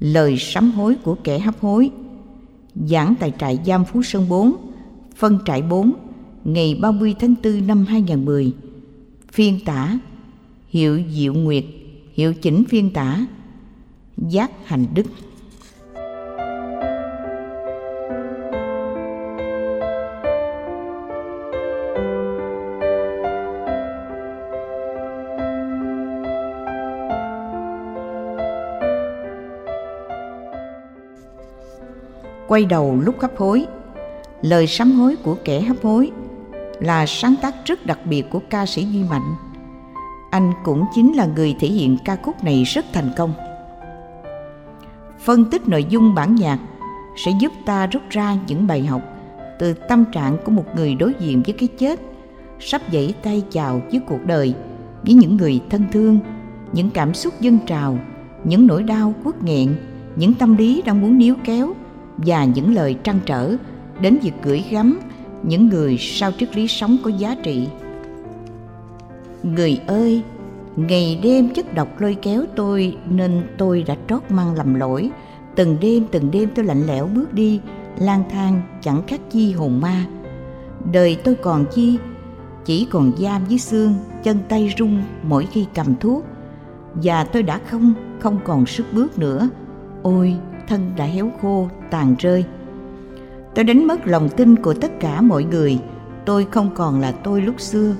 Lời sám hối của kẻ hấp hối. Giảng tại trại giam Phú Sơn 4 Phân trại 4 Ngày 30 tháng 4 năm 2010 Phiên tả, Hiệu Diệu Nguyệt, Hiệu chỉnh phiên tả, Giác Hành Đức. Quay đầu lúc hấp hối. Lời sám hối của kẻ hấp hối là sáng tác rất đặc biệt của ca sĩ duy mạnh. Anh cũng chính là người thể hiện ca khúc này rất thành công. Phân tích nội dung bản nhạc sẽ giúp ta rút ra những bài học từ tâm trạng của một người đối diện với cái chết, sắp dãy tay chào với cuộc đời, với những người thân thương, những cảm xúc dân trào, những nỗi đau quất nghẹn, những tâm lý đang muốn níu kéo và những lời trăn trở đến việc gửi gắm những người sau triết lý sống có giá trị. Người ơi, ngày đêm chất độc lôi kéo tôi nên tôi đã trót mang lầm lỗi. Từng đêm từng đêm tôi lạnh lẽo bước đi, lang thang chẳng khác chi hồn ma. Đời tôi còn chi, chỉ còn da với xương, chân tay run mỗi khi cầm thuốc. Và tôi đã không không còn sức bước nữa. Ôi thân đã héo khô, tàn rơi. Tôi đánh mất lòng tin của tất cả mọi người. Tôi không còn là tôi lúc xưa.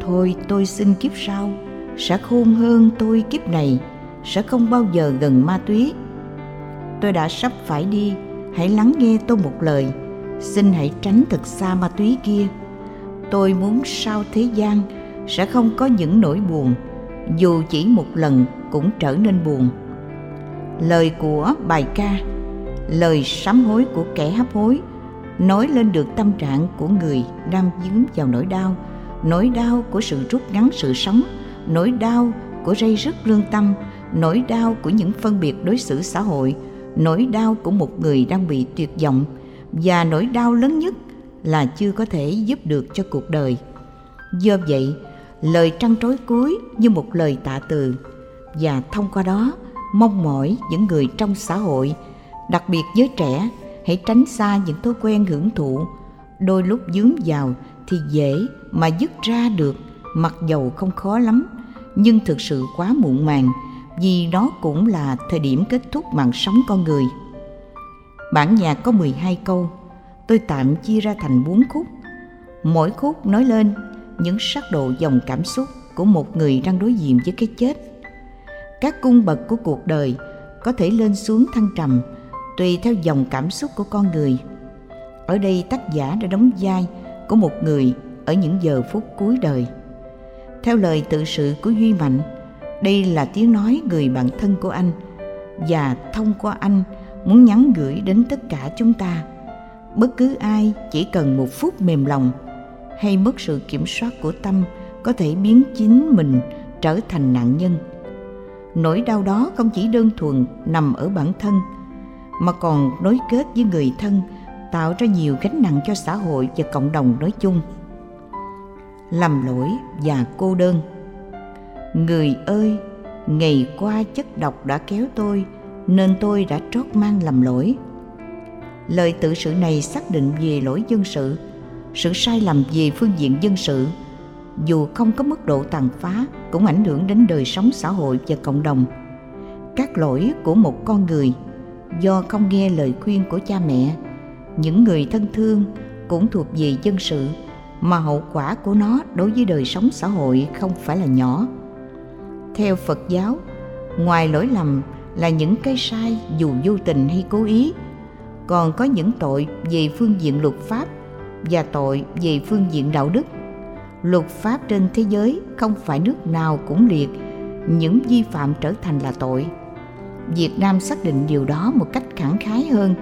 Thôi tôi xin kiếp sau. Sẽ khôn hơn tôi kiếp này. Sẽ không bao giờ gần ma túy. Tôi đã sắp phải đi. Hãy lắng nghe tôi một lời. Xin hãy tránh thật xa ma túy kia. Tôi muốn sau thế gian sẽ không có những nỗi buồn. Dù chỉ một lần cũng trở nên buồn lời của bài ca, lời sám hối của kẻ hấp hối, nói lên được tâm trạng của người đang dướng vào nỗi đau nỗi đau của sự rút ngắn sự sống, nỗi đau của dây rứt lương tâm, nỗi đau của những phân biệt đối xử xã hội, nỗi đau của một người đang bị tuyệt vọng, và nỗi đau lớn nhất là chưa có thể giúp được cho cuộc đời. Do vậy, lời trăn trối cuối như một lời tạ từ, và thông qua đó mong mỏi những người trong xã hội đặc biệt giới trẻ hãy tránh xa những thói quen hưởng thụ đôi lúc dướng vào thì dễ mà dứt ra được mặc dầu không khó lắm nhưng thực sự quá muộn màng vì đó cũng là thời điểm kết thúc mạng sống con người. Bản nhạc có 12 câu, tôi tạm chia ra thành 4 khúc. Mỗi khúc nói lên những sắc độ dòng cảm xúc của một người đang đối diện với cái chết các cung bậc của cuộc đời có thể lên xuống thăng trầm, tùy theo dòng cảm xúc của con người. Ở đây tác giả đã đóng vai của một người ở những giờ phút cuối đời. Theo lời tự sự của duy mạnh, đây là tiếng nói người bạn thân của anh và thông qua anh muốn nhắn gửi đến tất cả chúng ta. Bất cứ ai chỉ cần một phút mềm lòng hay mất sự kiểm soát của tâm có thể biến chính mình trở thành nạn nhân nỗi đau đó không chỉ đơn thuần nằm ở bản thân, mà còn nối kết với người thân, tạo ra nhiều gánh nặng cho xã hội và cộng đồng nói chung. Lầm lỗi và cô đơn. Người ơi, ngày qua chất độc đã kéo tôi, nên tôi đã trót mang lầm lỗi. Lời tự sự này xác định về lỗi dân sự sự sai lầm về phương diện dân sự dù không có mức độ tàn phá, cũng ảnh hưởng đến đời sống xã hội và cộng đồng. Các lỗi của một con người do không nghe lời khuyên của cha mẹ, những người thân thương cũng thuộc về dân sự, mà hậu quả của nó đối với đời sống xã hội không phải là nhỏ. Theo phật giáo, ngoài lỗi lầm là những cái sai dù vô tình hay cố ý, còn có những tội về phương diện luật pháp và tội về phương diện đạo đức luật pháp trên thế giới không phải nước nào cũng liệt. Những vi phạm trở thành là tội. Việt nam xác định điều đó một cách khẳng khái hơn.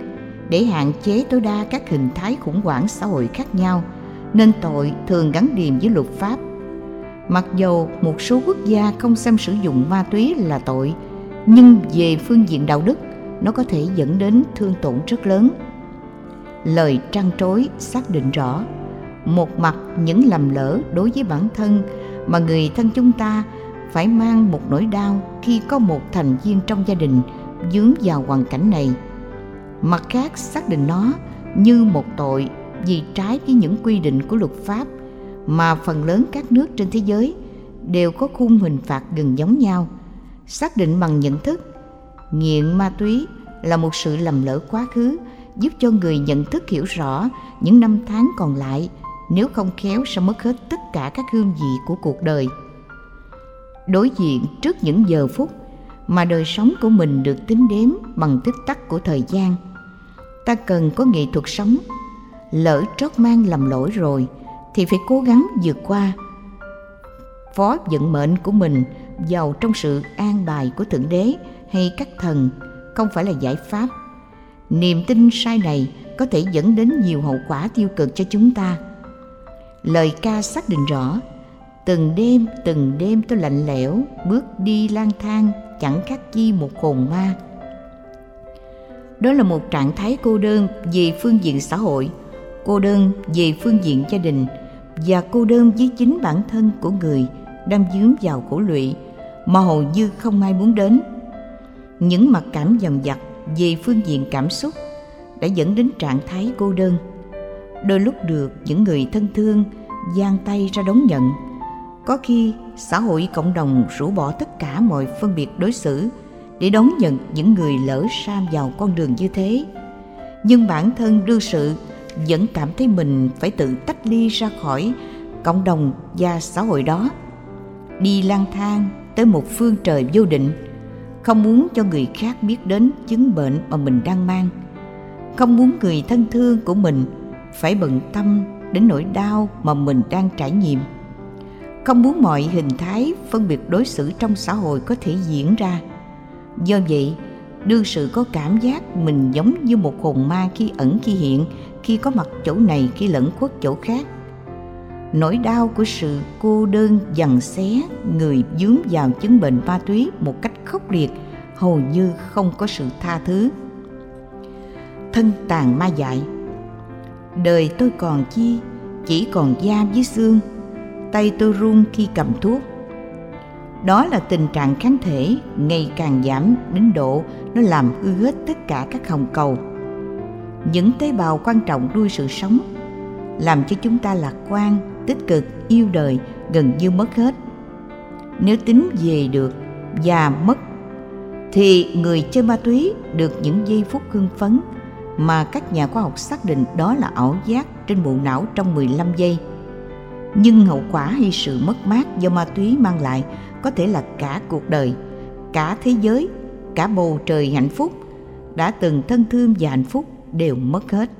Để hạn chế tối đa các hình thái khủng hoảng xã hội khác nhau, nên tội thường gắn liền với luật pháp. Mặc dầu một số quốc gia không xem sử dụng ma túy là tội, nhưng về phương diện đạo đức, nó có thể dẫn đến thương tổn rất lớn. Lời trăn trối xác định rõ một mặt những lầm lỡ đối với bản thân mà người thân chúng ta phải mang một nỗi đau khi có một thành viên trong gia đình dướng vào hoàn cảnh này. Mặt khác xác định nó như một tội vì trái với những quy định của luật pháp mà phần lớn các nước trên thế giới đều có khung hình phạt gần giống nhau. Xác định bằng nhận thức, nghiện ma túy là một sự lầm lỡ quá khứ, giúp cho người nhận thức hiểu rõ những năm tháng còn lại nếu không khéo sẽ mất hết tất cả các hương vị của cuộc đời. Đối diện trước những giờ phút mà đời sống của mình được tính đếm bằng tích tắc của thời gian, ta cần có nghệ thuật sống. Lỡ trót mang lầm lỗi rồi, thì phải cố gắng vượt qua. Phó vận mệnh của mình vào trong sự an bài của thượng đế hay các thần, không phải là giải pháp. Niềm tin sai này có thể dẫn đến nhiều hậu quả tiêu cực cho chúng ta lời ca xác định rõ, từng đêm từng đêm tôi lạnh lẽo, bước đi lang thang, chẳng khác chi một hồn ma. Đó là một trạng thái cô đơn về phương diện xã hội, cô đơn về phương diện gia đình, và cô đơn với chính bản thân của người đang dướng vào khổ lụy mà hầu như không ai muốn đến. Những mặc cảm dằn vặt về phương diện cảm xúc đã dẫn đến trạng thái cô đơn đôi lúc được những người thân thương giang tay ra đón nhận. Có khi xã hội cộng đồng rũ bỏ tất cả mọi phân biệt đối xử để đón nhận những người lỡ sam vào con đường như thế. Nhưng bản thân đương sự vẫn cảm thấy mình phải tự tách ly ra khỏi cộng đồng và xã hội đó. Đi lang thang tới một phương trời vô định, không muốn cho người khác biết đến chứng bệnh mà mình đang mang. Không muốn người thân thương của mình phải bận tâm đến nỗi đau mà mình đang trải nghiệm. Không muốn mọi hình thái phân biệt đối xử trong xã hội có thể diễn ra. Do vậy, đương sự có cảm giác mình giống như một hồn ma khi ẩn, khi hiện, khi có mặt chỗ này, khi lẫn khuất chỗ khác. Nỗi đau của sự cô đơn, dằn xé, người dướng vào chứng bệnh ma túy một cách khốc liệt hầu như không có sự tha thứ. Thân tàn ma dại đời tôi còn chi, chỉ còn da với xương. Tay tôi run khi cầm thuốc. Đó là tình trạng kháng thể, ngày càng giảm đến độ nó làm hư hết tất cả các hồng cầu. Những tế bào quan trọng nuôi sự sống, làm cho chúng ta lạc quan, tích cực, yêu đời, gần như mất hết. Nếu tính về được và mất, thì người chơi ma túy được những giây phút hưng phấn mà các nhà khoa học xác định đó là ảo giác trên bộ não trong 15 giây. Nhưng hậu quả hay sự mất mát do ma túy mang lại có thể là cả cuộc đời, cả thế giới, cả bầu trời hạnh phúc đã từng thân thương và hạnh phúc đều mất hết.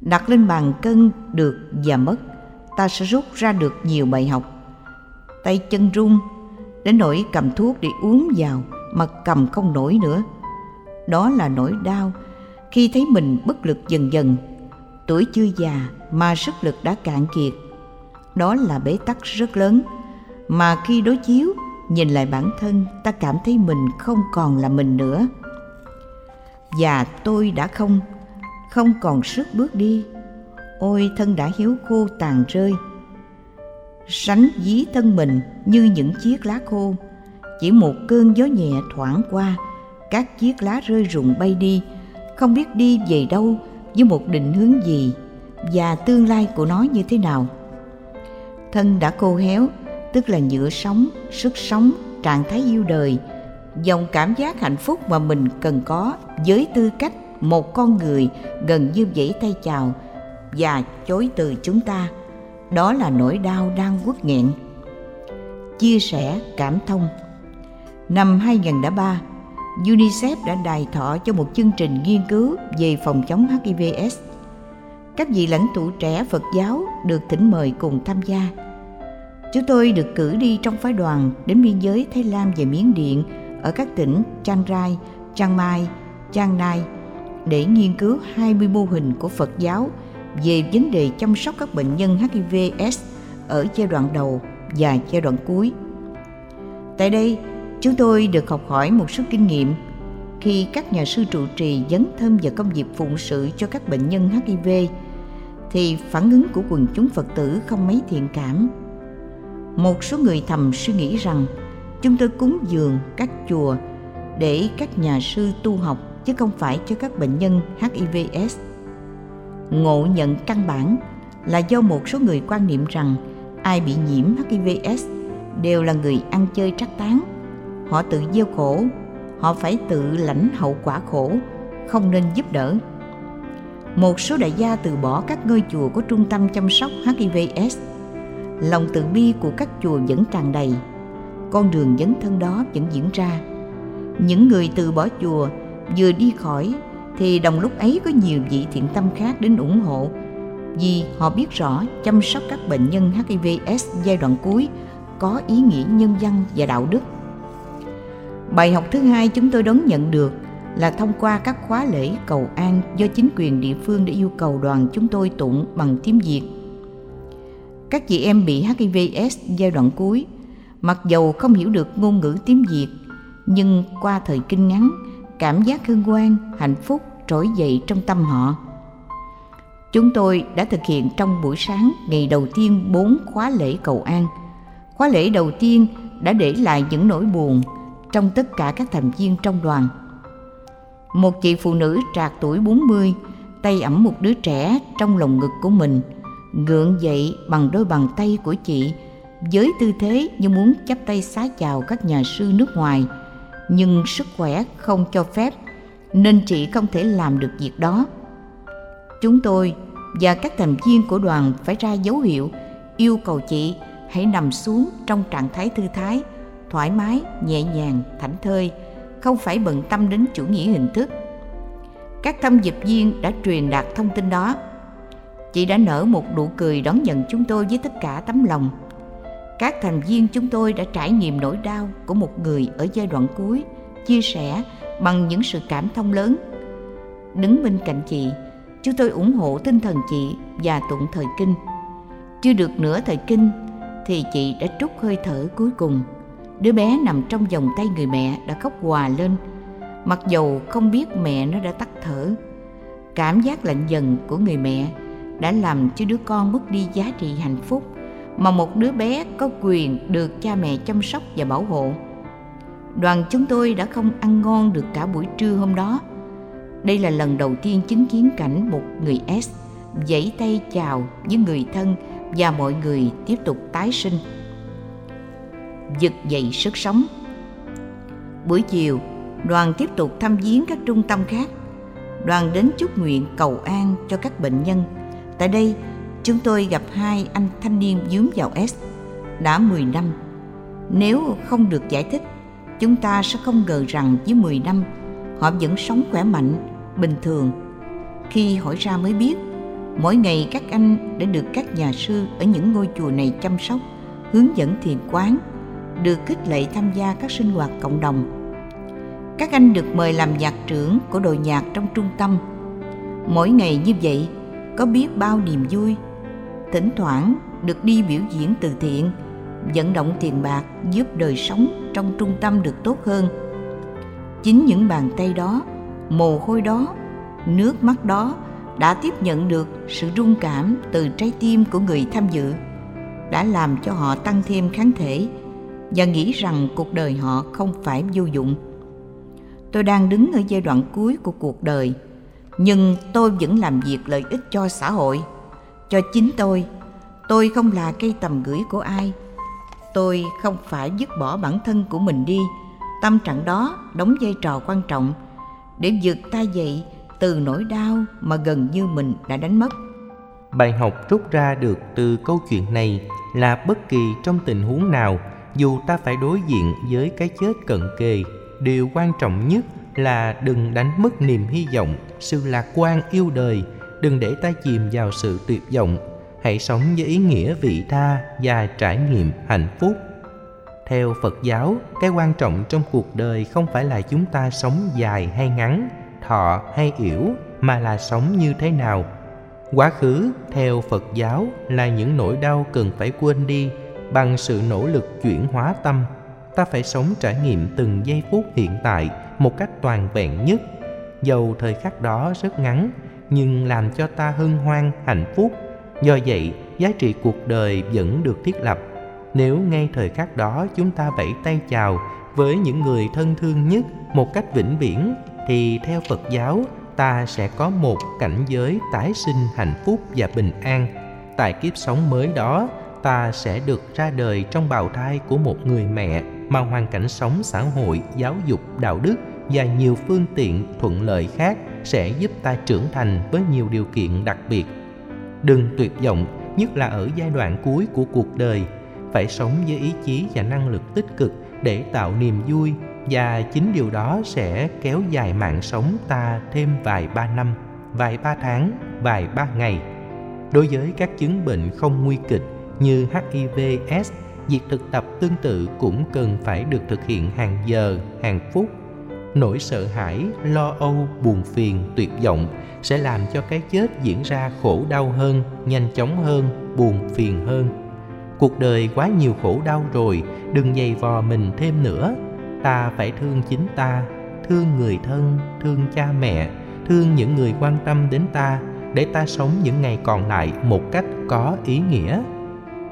Đặt lên bàn cân được và mất, ta sẽ rút ra được nhiều bài học. Tay chân run, đến nỗi cầm thuốc để uống vào mà cầm không nổi nữa. Đó là nỗi đau khi thấy mình bất lực dần dần, tuổi chưa già mà sức lực đã cạn kiệt. Đó là bế tắc rất lớn. Mà khi đối chiếu, nhìn lại bản thân, ta cảm thấy mình không còn là mình nữa. Và tôi đã không không còn sức bước đi. Ôi, thân đã hiếu khô tàn rơi. Sánh dí thân mình như những chiếc lá khô. Chỉ một cơn gió nhẹ thoảng qua, các chiếc lá rơi rụng bay đi không biết đi về đâu, với một định hướng gì và tương lai của nó như thế nào. Thân đã khô héo, tức là nhựa sống, sức sống, trạng thái yêu đời, dòng cảm giác hạnh phúc mà mình cần có với tư cách một con người gần như vẫy tay chào và chối từ chúng ta, đó là nỗi đau đang quất nghẹn. Chia sẻ cảm thông. Năm 2003 UNICEF đã đài thọ cho một chương trình nghiên cứu về phòng chống HIV/AIDS. Các vị lãnh tụ trẻ Phật giáo được thỉnh mời cùng tham gia. Chúng tôi được cử đi trong phái đoàn đến biên giới Thái Lan và Miến Điện ở các tỉnh Chiang Rai, Chiang Mai, Chiang Nai để nghiên cứu 20 mô hình của Phật giáo về vấn đề chăm sóc các bệnh nhân HIV/AIDS ở giai đoạn đầu và giai đoạn cuối. Tại đây, Chúng tôi được học hỏi một số kinh nghiệm khi các nhà sư trụ trì dấn thân vào công việc phụng sự cho các bệnh nhân HIV thì phản ứng của quần chúng Phật tử không mấy thiện cảm. Một số người thầm suy nghĩ rằng chúng tôi cúng dường các chùa để các nhà sư tu học chứ không phải cho các bệnh nhân HIVS. Ngộ nhận căn bản là do một số người quan niệm rằng ai bị nhiễm HIVS đều là người ăn chơi trác táng Họ tự gieo khổ, họ phải tự lãnh hậu quả khổ, không nên giúp đỡ. Một số đại gia từ bỏ các ngôi chùa có trung tâm chăm sóc HIVS. Lòng từ bi của các chùa vẫn tràn đầy. Con đường dấn thân đó vẫn diễn ra. Những người từ bỏ chùa vừa đi khỏi thì đồng lúc ấy có nhiều vị thiện tâm khác đến ủng hộ vì họ biết rõ chăm sóc các bệnh nhân HIVS giai đoạn cuối có ý nghĩa nhân văn và đạo đức. Bài học thứ hai chúng tôi đón nhận được là thông qua các khóa lễ cầu an do chính quyền địa phương để yêu cầu đoàn chúng tôi tụng bằng tiếng Việt. Các chị em bị HIVS giai đoạn cuối, mặc dầu không hiểu được ngôn ngữ tiếng Việt, nhưng qua thời kinh ngắn, cảm giác hân hoan, hạnh phúc trỗi dậy trong tâm họ. Chúng tôi đã thực hiện trong buổi sáng ngày đầu tiên bốn khóa lễ cầu an. Khóa lễ đầu tiên đã để lại những nỗi buồn trong tất cả các thành viên trong đoàn. Một chị phụ nữ trạc tuổi 40 tay ẩm một đứa trẻ trong lồng ngực của mình, gượng dậy bằng đôi bàn tay của chị với tư thế như muốn chắp tay xá chào các nhà sư nước ngoài, nhưng sức khỏe không cho phép nên chị không thể làm được việc đó. Chúng tôi và các thành viên của đoàn phải ra dấu hiệu yêu cầu chị hãy nằm xuống trong trạng thái thư thái, thoải mái, nhẹ nhàng, thảnh thơi, không phải bận tâm đến chủ nghĩa hình thức. Các thông dịch viên đã truyền đạt thông tin đó. Chị đã nở một nụ cười đón nhận chúng tôi với tất cả tấm lòng. Các thành viên chúng tôi đã trải nghiệm nỗi đau của một người ở giai đoạn cuối, chia sẻ bằng những sự cảm thông lớn. Đứng bên cạnh chị, chúng tôi ủng hộ tinh thần chị và tụng thời kinh. Chưa được nửa thời kinh thì chị đã trút hơi thở cuối cùng. Đứa bé nằm trong vòng tay người mẹ đã khóc hòa lên, mặc dầu không biết mẹ nó đã tắt thở. Cảm giác lạnh dần của người mẹ đã làm cho đứa con mất đi giá trị hạnh phúc mà một đứa bé có quyền được cha mẹ chăm sóc và bảo hộ. Đoàn chúng tôi đã không ăn ngon được cả buổi trưa hôm đó. Đây là lần đầu tiên chứng kiến cảnh một người S giãy tay chào với người thân và mọi người tiếp tục tái sinh giật dậy sức sống. Buổi chiều, đoàn tiếp tục thăm viếng các trung tâm khác. Đoàn đến chúc nguyện cầu an cho các bệnh nhân. Tại đây, chúng tôi gặp hai anh thanh niên dướng vào S, đã 10 năm. Nếu không được giải thích, chúng ta sẽ không ngờ rằng dưới 10 năm, họ vẫn sống khỏe mạnh, bình thường. Khi hỏi ra mới biết, mỗi ngày các anh đã được các nhà sư ở những ngôi chùa này chăm sóc, hướng dẫn thiền quán được khích lệ tham gia các sinh hoạt cộng đồng. Các anh được mời làm nhạc trưởng của đội nhạc trong trung tâm. Mỗi ngày như vậy, có biết bao niềm vui, thỉnh thoảng được đi biểu diễn từ thiện, vận động tiền bạc giúp đời sống trong trung tâm được tốt hơn. Chính những bàn tay đó, mồ hôi đó, nước mắt đó đã tiếp nhận được sự rung cảm từ trái tim của người tham dự, đã làm cho họ tăng thêm kháng thể và nghĩ rằng cuộc đời họ không phải vô dụng. Tôi đang đứng ở giai đoạn cuối của cuộc đời, nhưng tôi vẫn làm việc lợi ích cho xã hội. Cho chính tôi tôi không là cây tầm gửi của ai. Tôi không phải dứt bỏ bản thân của mình đi. Tâm trạng đó đóng vai trò quan trọng để vượt ta dậy từ nỗi đau mà gần như mình đã đánh mất. Bài học rút ra được từ câu chuyện này là bất kỳ trong tình huống nào dù ta phải đối diện với cái chết cận kề, điều quan trọng nhất là đừng đánh mất niềm hy vọng, sự lạc quan yêu đời. Đừng để ta chìm vào sự tuyệt vọng. Hãy sống với ý nghĩa vị tha và trải nghiệm hạnh phúc. Theo phật giáo, cái quan trọng trong cuộc đời không phải là chúng ta sống dài hay ngắn, thọ hay yểu mà là sống như thế nào. Quá khứ, theo phật giáo, là những nỗi đau cần phải quên đi bằng sự nỗ lực chuyển hóa tâm, ta phải sống trải nghiệm từng giây phút hiện tại một cách toàn vẹn nhất. Dầu thời khắc đó rất ngắn, nhưng làm cho ta hân hoan, hạnh phúc. Do vậy, giá trị cuộc đời vẫn được thiết lập. Nếu ngay thời khắc đó chúng ta vẫy tay chào với những người thân thương nhất một cách vĩnh viễn, thì theo phật giáo, ta sẽ có một cảnh giới tái sinh hạnh phúc và bình an. Tại kiếp sống mới đó ta sẽ được ra đời trong bào thai của một người mẹ mà hoàn cảnh sống xã hội, giáo dục, đạo đức và nhiều phương tiện thuận lợi khác sẽ giúp ta trưởng thành với nhiều điều kiện đặc biệt. Đừng tuyệt vọng, nhất là ở giai đoạn cuối của cuộc đời. Phải sống với ý chí và năng lực tích cực để tạo niềm vui và chính điều đó sẽ kéo dài mạng sống ta thêm vài ba năm, vài ba tháng, vài ba ngày. Đối với các chứng bệnh không nguy kịch như hiv s, việc thực tập tương tự cũng cần phải được thực hiện hàng giờ, hàng phút. Nỗi sợ hãi, lo âu, buồn phiền, tuyệt vọng sẽ làm cho cái chết diễn ra khổ đau hơn, nhanh chóng hơn, buồn phiền hơn. Cuộc đời quá nhiều khổ đau rồi, đừng dày vò mình thêm nữa. Ta phải thương chính ta, thương người thân, thương cha mẹ, thương những người quan tâm đến ta để ta sống những ngày còn lại một cách có ý nghĩa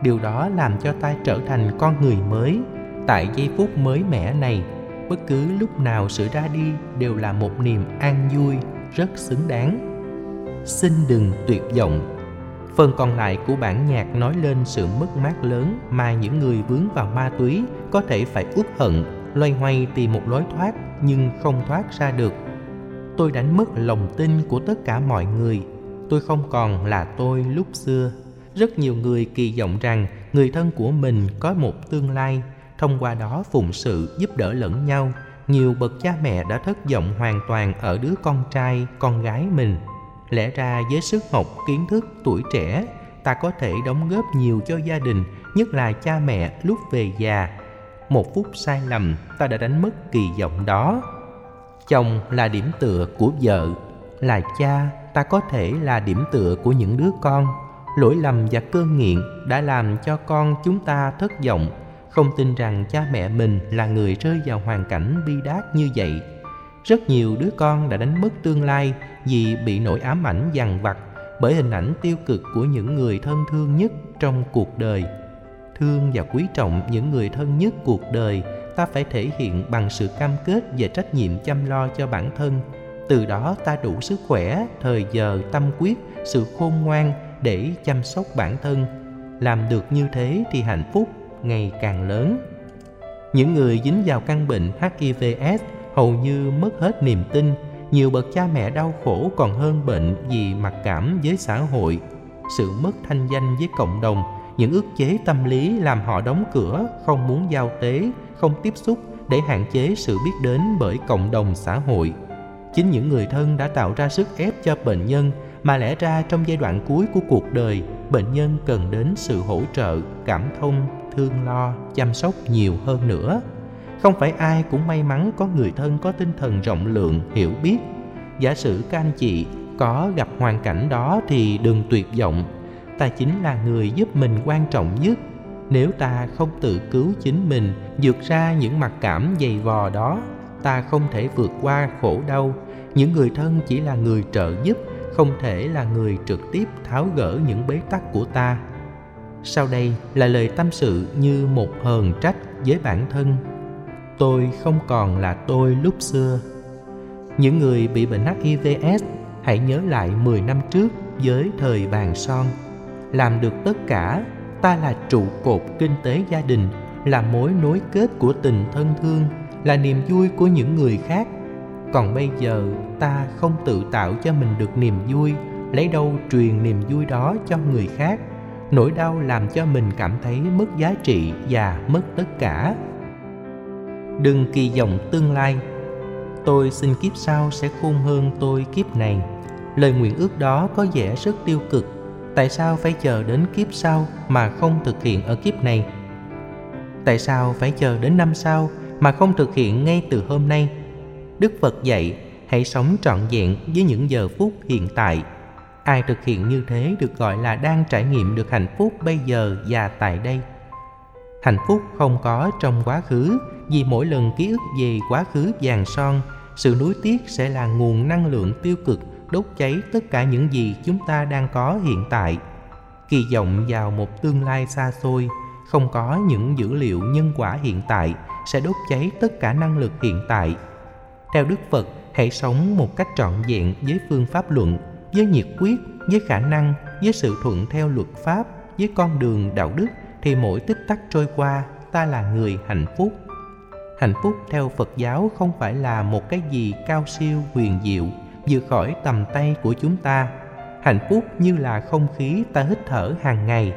điều đó làm cho ta trở thành con người mới. Tại giây phút mới mẻ này, bất cứ lúc nào sự ra đi đều là một niềm an vui rất xứng đáng. Xin đừng tuyệt vọng. Phần còn lại của bản nhạc nói lên sự mất mát lớn mà những người vướng vào ma túy có thể phải uất hận, loay hoay tìm một lối thoát nhưng không thoát ra được. Tôi đánh mất lòng tin của tất cả mọi người. Tôi không còn là tôi lúc xưa rất nhiều người kỳ vọng rằng người thân của mình có một tương lai. Thông qua đó, phụng sự giúp đỡ lẫn nhau. Nhiều bậc cha mẹ đã thất vọng hoàn toàn ở đứa con trai, con gái mình. Lẽ ra với sức học, kiến thức tuổi trẻ, ta có thể đóng góp nhiều cho gia đình, nhất là cha mẹ lúc về già. Một phút sai lầm, ta đã đánh mất kỳ vọng đó. Chồng là điểm tựa của vợ, là cha, ta có thể là điểm tựa của những đứa con lỗi lầm và cơn nghiện đã làm cho con chúng ta thất vọng. Không tin rằng cha mẹ mình là người rơi vào hoàn cảnh bi đát như vậy. Rất nhiều đứa con đã đánh mất tương lai vì bị nỗi ám ảnh dằn vặt bởi hình ảnh tiêu cực của những người thân thương nhất trong cuộc đời. Thương và quý trọng những người thân nhất cuộc đời, ta phải thể hiện bằng sự cam kết và trách nhiệm chăm lo cho bản thân. Từ đó ta đủ sức khỏe, thời giờ, tâm quyết, sự khôn ngoan để chăm sóc bản thân. Làm được như thế thì hạnh phúc ngày càng lớn. Những người dính vào căn bệnh hivs hầu như mất hết niềm tin. Nhiều bậc cha mẹ đau khổ còn hơn bệnh vì mặc cảm với xã hội. Sự mất thanh danh với cộng đồng, những ức chế tâm lý làm họ đóng cửa, không muốn giao tế, không tiếp xúc để hạn chế sự biết đến bởi cộng đồng xã hội. Chính những người thân đã tạo ra sức ép cho bệnh nhân mà lẽ ra trong giai đoạn cuối của cuộc đời, bệnh nhân cần đến sự hỗ trợ, cảm thông, thương lo, chăm sóc nhiều hơn nữa. Không phải ai cũng may mắn có người thân có tinh thần rộng lượng, hiểu biết. Giả sử các anh chị có gặp hoàn cảnh đó thì đừng tuyệt vọng. Ta chính là người giúp mình quan trọng nhất. Nếu ta không tự cứu chính mình, vượt ra những mặc cảm dày vò đó, ta không thể vượt qua khổ đau. Những người thân chỉ là người trợ giúp không thể là người trực tiếp tháo gỡ những bế tắc của ta. Sau đây là lời tâm sự như một hờn trách với bản thân. Tôi không còn là tôi lúc xưa. Những người bị bệnh hivs hãy nhớ lại 10 năm trước với thời vàng son. Làm được tất cả, ta là trụ cột kinh tế gia đình, là mối nối kết của tình thân thương, là niềm vui của những người khác còn bây giờ ta không tự tạo cho mình được niềm vui, lấy đâu truyền niềm vui đó cho người khác. Nỗi đau làm cho mình cảm thấy mất giá trị và mất tất cả. Đừng kỳ vọng tương lai. Tôi xin kiếp sau sẽ khôn hơn tôi kiếp này. Lời nguyện ước đó có vẻ rất tiêu cực. Tại sao phải chờ đến kiếp sau mà không thực hiện ở kiếp này? Tại sao phải chờ đến năm sau mà không thực hiện ngay từ hôm nay? Đức phật dạy, hãy sống trọn vẹn với những giờ phút hiện tại. Ai thực hiện như thế được gọi là đang trải nghiệm được hạnh phúc bây giờ và tại đây. Hạnh phúc không có trong quá khứ, vì mỗi lần ký ức về quá khứ vàng son, sự nuối tiếc sẽ là nguồn năng lượng tiêu cực đốt cháy tất cả những gì chúng ta đang có hiện tại. Kỳ vọng vào một tương lai xa xôi, không có những dữ liệu nhân quả hiện tại sẽ đốt cháy tất cả năng lực hiện tại theo đức phật, hãy sống một cách trọn vẹn với phương pháp luận, với nhiệt quyết, với khả năng, với sự thuận theo luật pháp, với con đường đạo đức thì mỗi tích tắc trôi qua, ta là người hạnh phúc. Hạnh phúc theo phật giáo không phải là một cái gì cao siêu huyền diệu vượt khỏi tầm tay của chúng ta. Hạnh phúc như là không khí ta hít thở hàng ngày,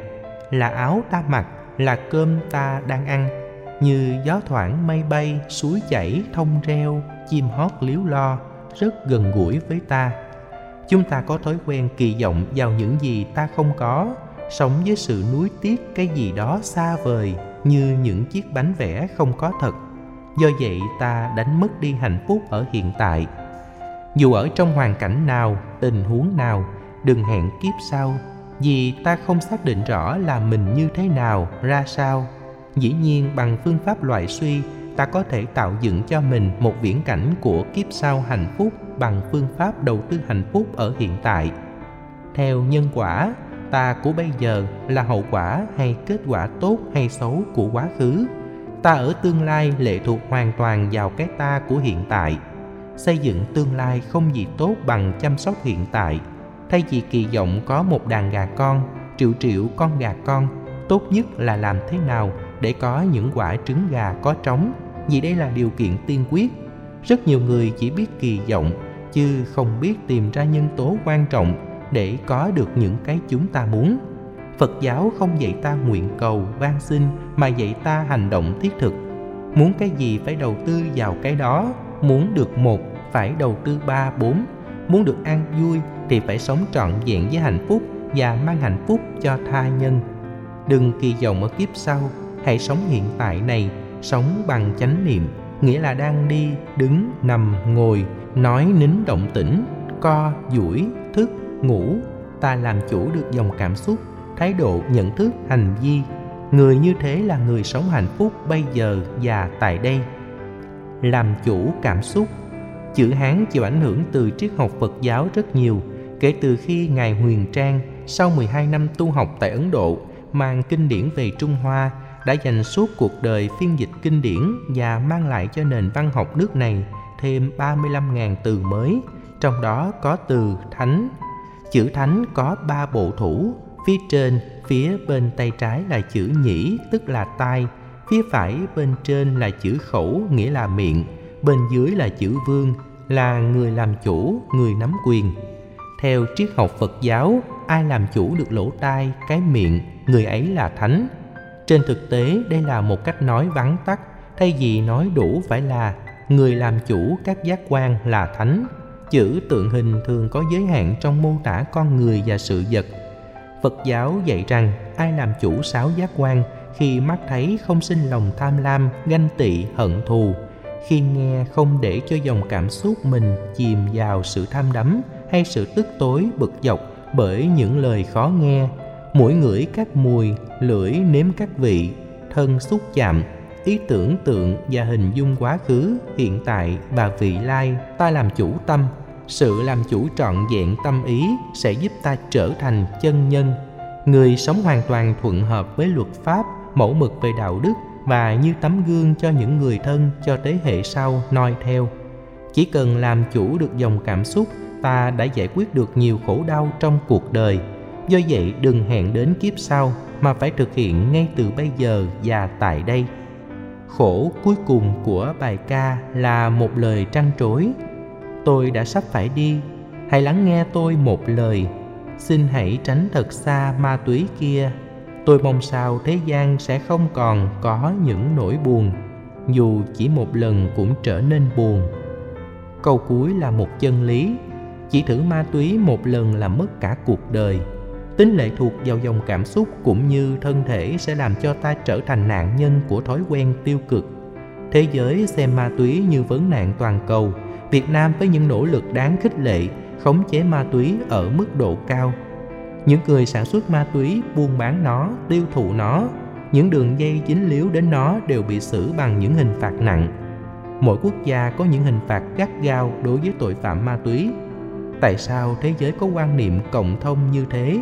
là áo ta mặc, là cơm ta đang ăn, như gió thoảng mây bay, suối chảy, thông reo chim hót líu lo, rất gần gũi với ta. Chúng ta có thói quen kỳ vọng vào những gì ta không có, sống với sự nuối tiếc cái gì đó xa vời như những chiếc bánh vẽ không có thật. Do vậy, ta đánh mất đi hạnh phúc ở hiện tại. Dù ở trong hoàn cảnh nào, tình huống nào, đừng hẹn kiếp sau, vì ta không xác định rõ là mình như thế nào, ra sao. Dĩ nhiên, bằng phương pháp loại suy ta có thể tạo dựng cho mình một viễn cảnh của kiếp sau hạnh phúc bằng phương pháp đầu tư hạnh phúc ở hiện tại. Theo nhân quả, ta của bây giờ là hậu quả hay kết quả tốt hay xấu của quá khứ. Ta ở tương lai lệ thuộc hoàn toàn vào cái ta của hiện tại. Xây dựng tương lai không gì tốt bằng chăm sóc hiện tại. Thay vì kỳ vọng có một đàn gà con, triệu triệu con gà con, tốt nhất là làm thế nào để có những quả trứng gà có trống, vì đây là điều kiện tiên quyết. Rất nhiều người chỉ biết kỳ vọng, chứ không biết tìm ra nhân tố quan trọng để có được những cái chúng ta muốn. Phật giáo không dạy ta nguyện cầu, van xin, mà dạy ta hành động thiết thực. Muốn cái gì phải đầu tư vào cái đó, muốn được một phải đầu tư ba, bốn. Muốn được an vui thì phải sống trọn vẹn với hạnh phúc và mang hạnh phúc cho tha nhân. Đừng kỳ vọng ở kiếp sau hãy sống hiện tại này, sống bằng chánh niệm, nghĩa là đang đi, đứng, nằm, ngồi, nói nín động tĩnh, co, duỗi, thức, ngủ. Ta làm chủ được dòng cảm xúc, thái độ, nhận thức, hành vi. Người như thế là người sống hạnh phúc bây giờ và tại đây. Làm chủ cảm xúc. Chữ hán chịu ảnh hưởng từ triết học phật giáo rất nhiều. Kể từ khi ngài huyền trang sau 12 năm tu học tại ấn độ, mang kinh điển về trung hoa đã dành suốt cuộc đời phiên dịch kinh điển và mang lại cho nền văn học nước này thêm 35.000 từ mới, trong đó có từ thánh. Chữ thánh có ba bộ thủ, phía trên, phía bên tay trái là chữ nhĩ, tức là tai, phía phải bên trên là chữ khẩu, nghĩa là miệng, bên dưới là chữ vương, là người làm chủ, người nắm quyền. Theo triết học Phật giáo, ai làm chủ được lỗ tai, cái miệng, người ấy là thánh. Trên thực tế, đây là một cách nói vắn tắt, thay vì nói đủ phải là người làm chủ các giác quan là thánh. Chữ tượng hình thường có giới hạn trong mô tả con người và sự vật. Phật giáo dạy rằng ai làm chủ sáu giác quan khi mắt thấy không sinh lòng tham lam ganh tị hận thù. Khi nghe không để cho dòng cảm xúc mình chìm vào sự tham đắm hay sự tức tối bực dọc bởi những lời khó nghe mũi ngửi các mùi, lưỡi nếm các vị, thân xúc chạm, ý tưởng tượng và hình dung quá khứ, hiện tại và vị lai. Ta làm chủ tâm, sự làm chủ trọn vẹn tâm ý sẽ giúp ta trở thành chân nhân. Người sống hoàn toàn thuận hợp với luật pháp, mẫu mực về đạo đức và như tấm gương cho những người thân cho thế hệ sau noi theo. Chỉ cần làm chủ được dòng cảm xúc, ta đã giải quyết được nhiều khổ đau trong cuộc đời do vậy, đừng hẹn đến kiếp sau mà phải thực hiện ngay từ bây giờ và tại đây. Khổ cuối cùng của bài ca là một lời trăn trối. Tôi đã sắp phải đi. Hãy lắng nghe tôi một lời. Xin hãy tránh thật xa ma túy kia. Tôi mong sao thế gian sẽ không còn có những nỗi buồn, dù chỉ một lần cũng trở nên buồn. Câu cuối là một chân lý. Chỉ thử ma túy một lần là mất cả cuộc đời tính lệ thuộc vào dòng cảm xúc cũng như thân thể sẽ làm cho ta trở thành nạn nhân của thói quen tiêu cực. Thế giới xem ma túy như vấn nạn toàn cầu. Việt nam với những nỗ lực đáng khích lệ, khống chế ma túy ở mức độ cao. Những người sản xuất ma túy buôn bán nó, tiêu thụ nó, những đường dây dính líu đến nó đều bị xử bằng những hình phạt nặng. Mỗi quốc gia có những hình phạt gắt gao đối với tội phạm ma túy. Tại sao thế giới có quan niệm cộng thông như thế?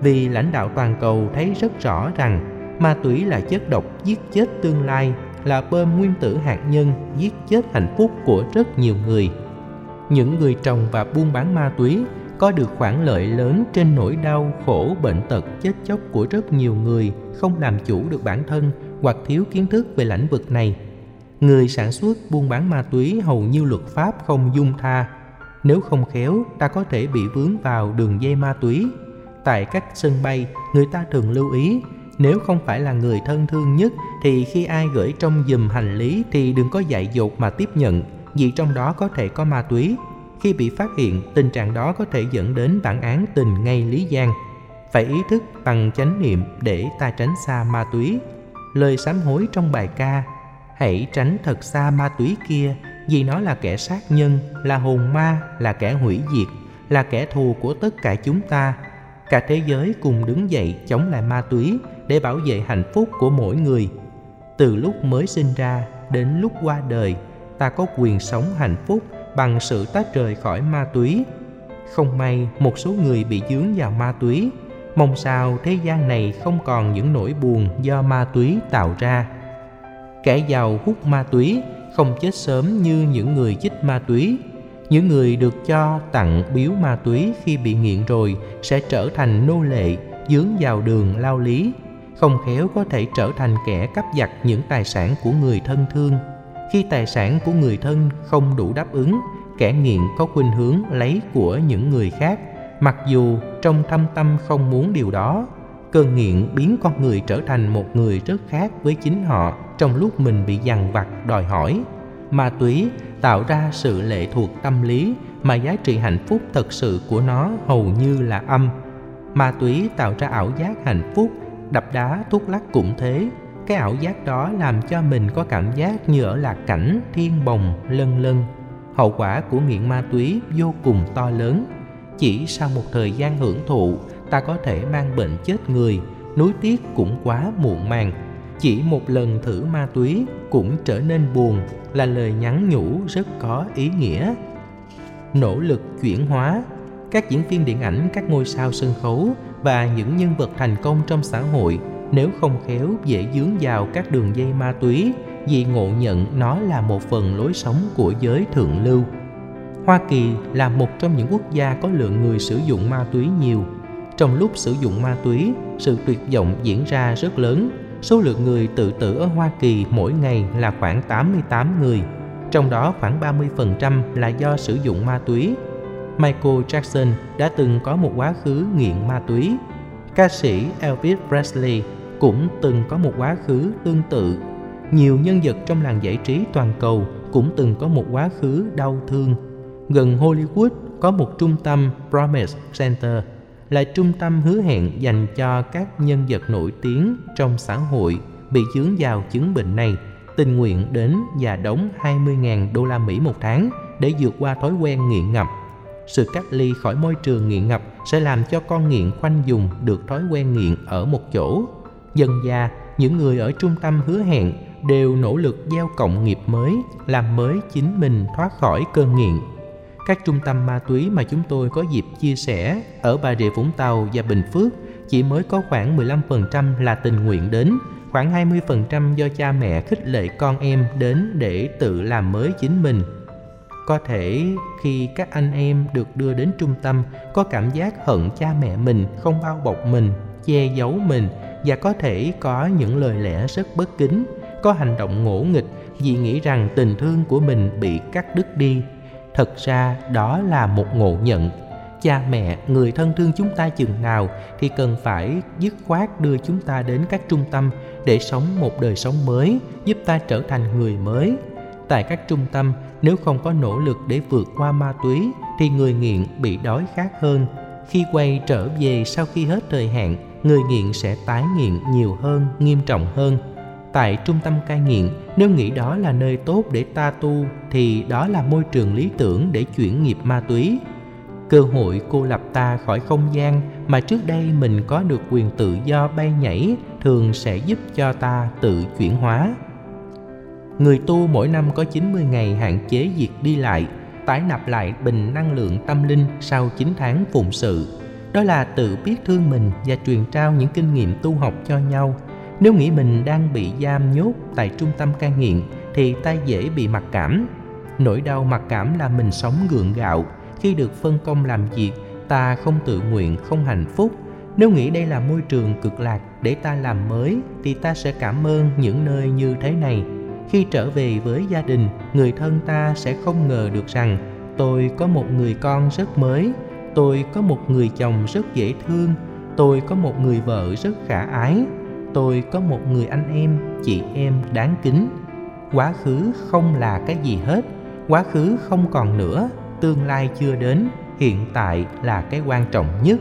Vì lãnh đạo toàn cầu thấy rất rõ rằng ma túy là chất độc giết chết tương lai là bơm nguyên tử hạt nhân giết chết hạnh phúc của rất nhiều người. Những người trồng và buôn bán ma túy có được khoản lợi lớn trên nỗi đau khổ bệnh tật chết chóc của rất nhiều người không làm chủ được bản thân hoặc thiếu kiến thức về lĩnh vực này. Người sản xuất buôn bán ma túy hầu như luật pháp không dung tha. Nếu không khéo, ta có thể bị vướng vào đường dây ma túy. Tại các sân bay, người ta thường lưu ý nếu không phải là người thân thương nhất thì khi ai gửi trong giùm hành lý thì đừng có dạy dột mà tiếp nhận vì trong đó có thể có ma túy. Khi bị phát hiện, tình trạng đó có thể dẫn đến bản án tình ngay lý giang. Phải ý thức bằng chánh niệm để ta tránh xa ma túy. Lời sám hối trong bài ca Hãy tránh thật xa ma túy kia vì nó là kẻ sát nhân, là hồn ma, là kẻ hủy diệt, là kẻ thù của tất cả chúng ta. Cả thế giới cùng đứng dậy chống lại ma túy để bảo vệ hạnh phúc của mỗi người. Từ lúc mới sinh ra đến lúc qua đời, ta có quyền sống hạnh phúc bằng sự tách rời khỏi ma túy. Không may một số người bị dướng vào ma túy, mong sao thế gian này không còn những nỗi buồn do ma túy tạo ra. Kẻ giàu hút ma túy không chết sớm như những người chích ma túy. Những người được cho tặng biếu ma túy khi bị nghiện rồi sẽ trở thành nô lệ, dướng vào đường lao lý, không khéo có thể trở thành kẻ cắp giật những tài sản của người thân thương. Khi tài sản của người thân không đủ đáp ứng kẻ nghiện có khuynh hướng lấy của những người khác. Mặc dù trong thâm tâm không muốn điều đó cơn nghiện biến con người trở thành một người rất khác với chính họ trong lúc mình bị dằn vặt đòi hỏi. Ma túy tạo ra sự lệ thuộc tâm lý mà giá trị hạnh phúc thật sự của nó hầu như là âm. Ma túy tạo ra ảo giác hạnh phúc, đập đá thuốc lắc cũng thế. Cái ảo giác đó làm cho mình có cảm giác như ở lạc cảnh, thiên bồng, lân lân. Hậu quả của nghiện ma túy vô cùng to lớn. Chỉ sau một thời gian hưởng thụ, ta có thể mang bệnh chết người, nuối tiếc cũng quá muộn màng. Chỉ một lần thử ma túy cũng trở nên buồn là lời nhắn nhủ rất có ý nghĩa nỗ lực chuyển hóa các diễn viên điện ảnh các ngôi sao sân khấu và những nhân vật thành công trong xã hội nếu không khéo dễ dướng vào các đường dây ma túy vì ngộ nhận nó là một phần lối sống của giới thượng lưu. Hoa Kỳ là một trong những quốc gia có lượng người sử dụng ma túy nhiều. Trong lúc sử dụng ma túy, sự tuyệt vọng diễn ra rất lớn. Số lượng người tự tử ở Hoa Kỳ mỗi ngày là khoảng 88 người, trong đó khoảng 30% là do sử dụng ma túy Michael Jackson đã từng có một quá khứ nghiện ma túy. Ca sĩ Elvis Presley cũng từng có một quá khứ tương tự. Nhiều nhân vật trong làng giải trí toàn cầu cũng từng có một quá khứ đau thương. Gần Hollywood có một trung tâm Promise Center là trung tâm hứa hẹn dành cho các nhân vật nổi tiếng trong xã hội bị dướng vào chứng bệnh này tình nguyện đến và đóng 20.000 đô la Mỹ một tháng để vượt qua thói quen nghiện ngập sự cách ly khỏi môi trường nghiện ngập sẽ làm cho con nghiện khoanh dùng được thói quen nghiện ở một chỗ. Dần già, những người ở trung tâm hứa hẹn đều nỗ lực gieo cộng nghiệp mới, làm mới chính mình thoát khỏi cơn nghiện. Các trung tâm ma túy mà chúng tôi có dịp chia sẻ ở Bà Rịa Vũng Tàu và Bình Phước chỉ mới có khoảng 15% là tình nguyện đến, khoảng 20% do cha mẹ khích lệ con em đến để tự làm mới chính mình. Có thể khi các anh em được đưa đến trung tâm có cảm giác hận cha mẹ mình không bao bọc mình che giấu mình và có thể có những lời lẽ rất bất kính có hành động ngỗ nghịch vì nghĩ rằng tình thương của mình bị cắt đứt đi thật ra đó là một ngộ nhận. Cha mẹ, người thân thương chúng ta chừng nào thì cần phải dứt khoát đưa chúng ta đến các trung tâm để sống một đời sống mới, giúp ta trở thành người mới. Tại các trung tâm, nếu không có nỗ lực để vượt qua ma túy thì người nghiện bị đói khát hơn. Khi quay trở về sau khi hết thời hạn, người nghiện sẽ tái nghiện nhiều hơn, nghiêm trọng hơn tại trung tâm cai nghiện nếu nghĩ đó là nơi tốt để ta tu thì đó là môi trường lý tưởng để chuyển nghiệp ma túy cơ hội cô lập ta khỏi không gian mà trước đây mình có được quyền tự do bay nhảy thường sẽ giúp cho ta tự chuyển hóa Người tu mỗi năm có 90 ngày hạn chế việc đi lại, tái nạp lại bình năng lượng tâm linh sau 9 tháng phụng sự. Đó là tự biết thương mình và truyền trao những kinh nghiệm tu học cho nhau nếu nghĩ mình đang bị giam nhốt tại trung tâm cai nghiện, thì ta dễ bị mặc cảm. Nỗi đau mặc cảm là mình sống gượng gạo. Khi được phân công làm việc, ta không tự nguyện, không hạnh phúc. Nếu nghĩ đây là môi trường cực lạc để ta làm mới, thì ta sẽ cảm ơn những nơi như thế này. Khi trở về với gia đình, người thân ta sẽ không ngờ được rằng, tôi có một người con rất mới, tôi có một người chồng rất dễ thương, tôi có một người vợ rất khả ái tôi có một người anh em, chị em đáng kính. Quá khứ không là cái gì hết, quá khứ không còn nữa, tương lai chưa đến, hiện tại là cái quan trọng nhất.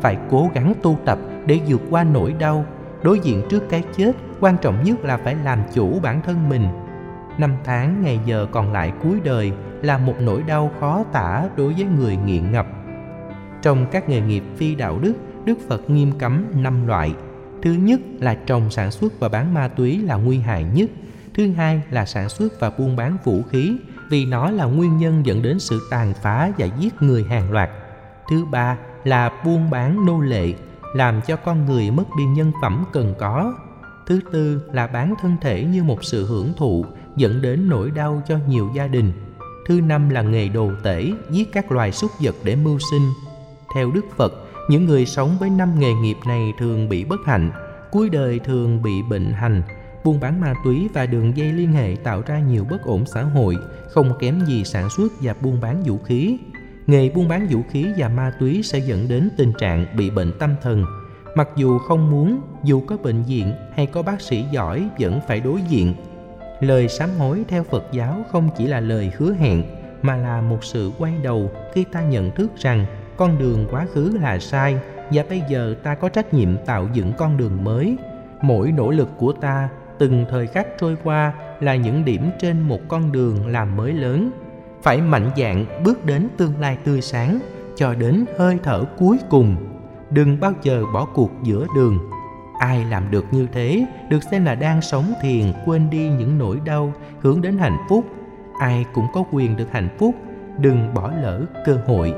Phải cố gắng tu tập để vượt qua nỗi đau. Đối diện trước cái chết, quan trọng nhất là phải làm chủ bản thân mình. Năm tháng, ngày giờ còn lại cuối đời là một nỗi đau khó tả đối với người nghiện ngập. Trong các nghề nghiệp phi đạo đức đức phật nghiêm cấm năm loại thứ nhất là trồng sản xuất và bán ma túy là nguy hại nhất. Thứ hai là sản xuất và buôn bán vũ khí, vì nó là nguyên nhân dẫn đến sự tàn phá và giết người hàng loạt. Thứ ba là buôn bán nô lệ, làm cho con người mất đi nhân phẩm cần có. Thứ tư là bán thân thể như một sự hưởng thụ, dẫn đến nỗi đau cho nhiều gia đình. Thứ năm là nghề đồ tể, giết các loài súc vật để mưu sinh. Theo đức phật những người sống với năm nghề nghiệp này thường bị bất hạnh, cuối đời thường bị bệnh hành. Buôn bán ma túy và đường dây liên hệ tạo ra nhiều bất ổn xã hội, không kém gì sản xuất và buôn bán vũ khí. Nghề buôn bán vũ khí và ma túy sẽ dẫn đến tình trạng bị bệnh tâm thần. Mặc dù không muốn, dù có bệnh viện hay có bác sĩ giỏi vẫn phải đối diện. Lời sám hối theo phật giáo không chỉ là lời hứa hẹn, mà là một sự quay đầu khi ta nhận thức rằng con đường quá khứ là sai, và bây giờ ta có trách nhiệm tạo dựng con đường mới. Mỗi nỗ lực của ta từng thời khắc trôi qua là những điểm trên một con đường làm mới lớn. Phải mạnh dạn bước đến tương lai tươi sáng, cho đến hơi thở cuối cùng. Đừng bao giờ bỏ cuộc giữa đường. Ai làm được như thế, được xem là đang sống thiền, quên đi những nỗi đau, hướng đến hạnh phúc. Ai cũng có quyền được hạnh phúc, đừng bỏ lỡ cơ hội.